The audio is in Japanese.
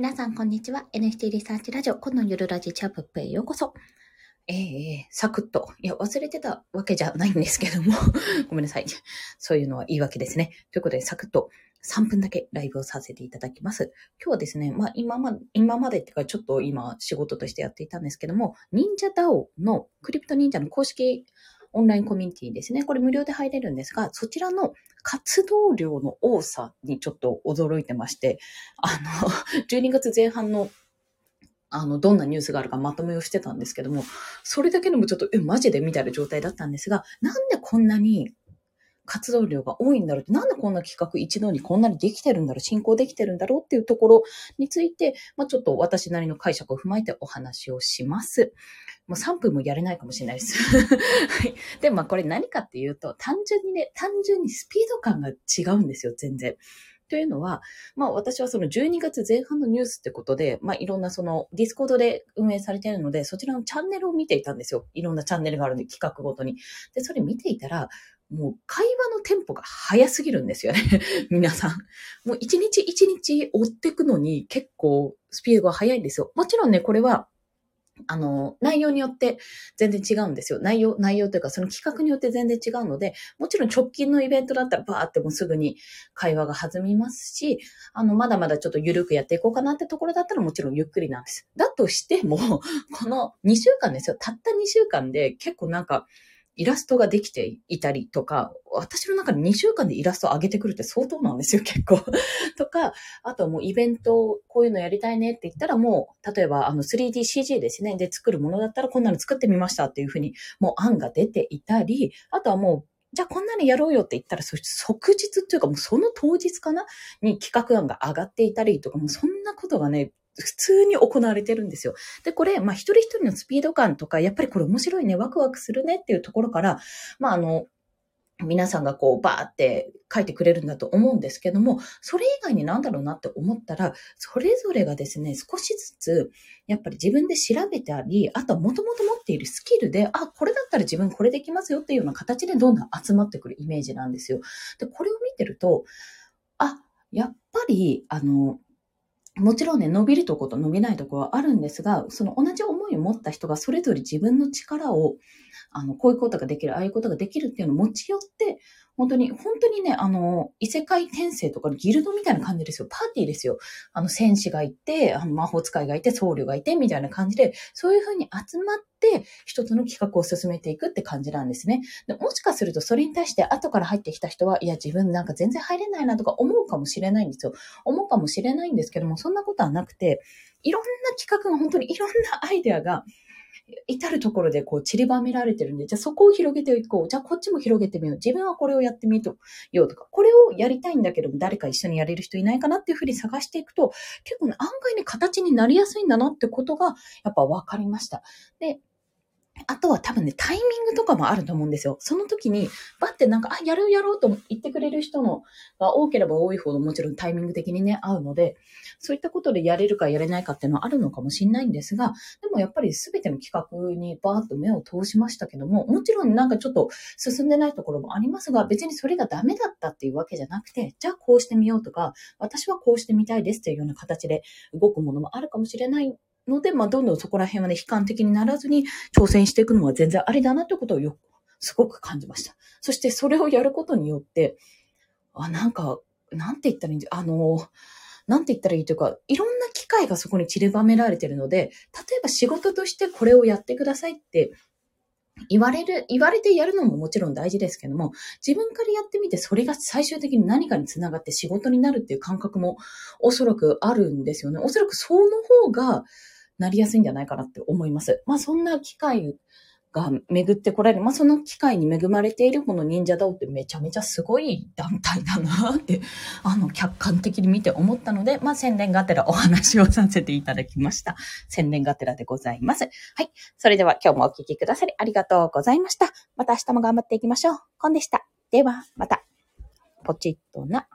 皆さん、こんにちは。NFT リサーチラジオ、このゆるラジチャップへようこそ。えー、サクッと。いや、忘れてたわけじゃないんですけども。ごめんなさい。そういうのは言い訳ですね。ということで、サクッと3分だけライブをさせていただきます。今日はですね、まあ今ま、今までっていうかちょっと今仕事としてやっていたんですけども、忍者 DAO のクリプト忍者の公式オンラインコミュニティですね。これ無料で入れるんですが、そちらの活動量の多さにちょっと驚いてまして、あの、12月前半のあの、どんなニュースがあるかまとめをしてたんですけども、それだけでもちょっと、え、マジで？みたいな状態だったんですが、なんでこんなに活動量が多いんだろうって、なんでこんな企画一度にこんなにできてるんだろう、進行できてるんだろうっていうところについて、まあ、ちょっと私なりの解釈を踏まえてお話をします。もう3分もやれないかもしれないです。はい。でまあこれ何かっていうと、単純にね、単純にスピード感が違うんですよ、全然。というのは、まあ私はその12月前半のニュースってことで、まあいろんなその Discord で運営されているので、そちらのチャンネルを見ていたんですよ。いろんなチャンネルがあるんで、企画ごとに。で、それ見ていたら、もう会話のテンポが速すぎるんですよね。皆さん。もう一日一日追っていくのに結構スピードが速いんですよ。もちろんね、これはあの、内容によって全然違うんですよ。内容、内容というかその企画によって全然違うので、もちろん直近のイベントだったらバーってもうすぐに会話が弾みますし、あの、まだまだちょっと緩くやっていこうかなってところだったらもちろんゆっくりなんです。だとしても、この2週間ですよ。たった2週間で結構なんか、イラストができていたりとか、私の中で2週間でイラスト上げてくるって相当なんですよ、結構。とか、あともうイベント、こういうのやりたいねって言ったらもう、例えばあの 3DCG ですね、で作るものだったらこんなの作ってみましたっていうふうに、もう案が出ていたり、あとはもうじゃあこんなにやろうよって言ったら、即日っていうかもうその当日かな？に企画案が上がっていたりとか、もうそんなことがね、普通に行われてるんですよ。で、これ、まあ、一人一人のスピード感とか、やっぱりこれ面白いね、ワクワクするねっていうところから、まあ、あの、皆さんがこうバーって書いてくれるんだと思うんですけども、それ以外になんだろうなって思ったら、それぞれがですね、少しずつ、やっぱり自分で調べたり、あとはもともと持っているスキルで、あ、これだったら自分これできますよっていうような形でどんどん集まってくるイメージなんですよ。で、これを見てると、あ、やっぱり、あの、もちろんね、伸びるとこと伸びないとこはあるんですが、その同じ思いを持った人がそれぞれ自分の力を、あの、こういうことができる、ああいうことができるっていうのを持ち寄って、本当に、本当にね、あの、異世界転生とかギルドみたいな感じですよ。パーティーですよ。あの、戦士がいて、あの、魔法使いがいて、僧侶がいて、みたいな感じで、そういうふうに集まって、一つの企画を進めていくって感じなんですね。でもしかすると、それに対して後から入ってきた人は、いや、自分なんか全然入れないなとか思うかもしれないんですよ。思うかもしれないんですけども、そんなことはなくて、いろんな企画が本当にいろんなアイデアが至るところでこう散りばめられてるんで、じゃあそこを広げていこう。じゃあこっちも広げてみよう。自分はこれをやってみようとか、これをやりたいんだけども、誰か一緒にやれる人いないかなっていうふうに探していくと、結構ね、案外ね、形になりやすいんだなってことが、やっぱ分かりました。で、あとは多分ね、タイミングとかもあると思うんですよ。その時に、バッてなんか、あ、やろうやろうと言ってくれる人のが多ければ多いほどもちろんタイミング的にね、合うので、そういったことでやれるかやれないかっていうのはあるのかもしれないんですが、でもやっぱり全ての企画にバーッと目を通しましたけども、もちろんなんかちょっと進んでないところもありますが、別にそれがダメだったっていうわけじゃなくて、じゃあこうしてみようとか、私はこうしてみたいですっていうような形で動くものもあるかもしれないので、まあ、どんどんそこら辺はね、悲観的にならずに挑戦していくのは全然ありだなということをよく、すごく感じました。そしてそれをやることによって、あ、なんか、なんて言ったらいいんだあの、なんて言ったらいいというか、いろんな機会がそこに散りばめられてるので、例えば仕事としてこれをやってくださいって言われる、言われてやるのももちろん大事ですけども、自分からやってみてそれが最終的に何かにつながって仕事になるっていう感覚もおそらくあるんですよね。おそらくその方が、なりやすいんじゃないかなって思います。まあそんな機会が巡ってこられる。まあその機会に恵まれているこの忍者道ってめちゃめちゃすごい団体だなって、あの、客観的に見て思ったので、まあ宣伝がてらお話をさせていただきました。宣伝がてらでございます。はい。それでは今日もお聞きくださりありがとうございました。また明日も頑張っていきましょう。コンでした。では、また。ポチッとな。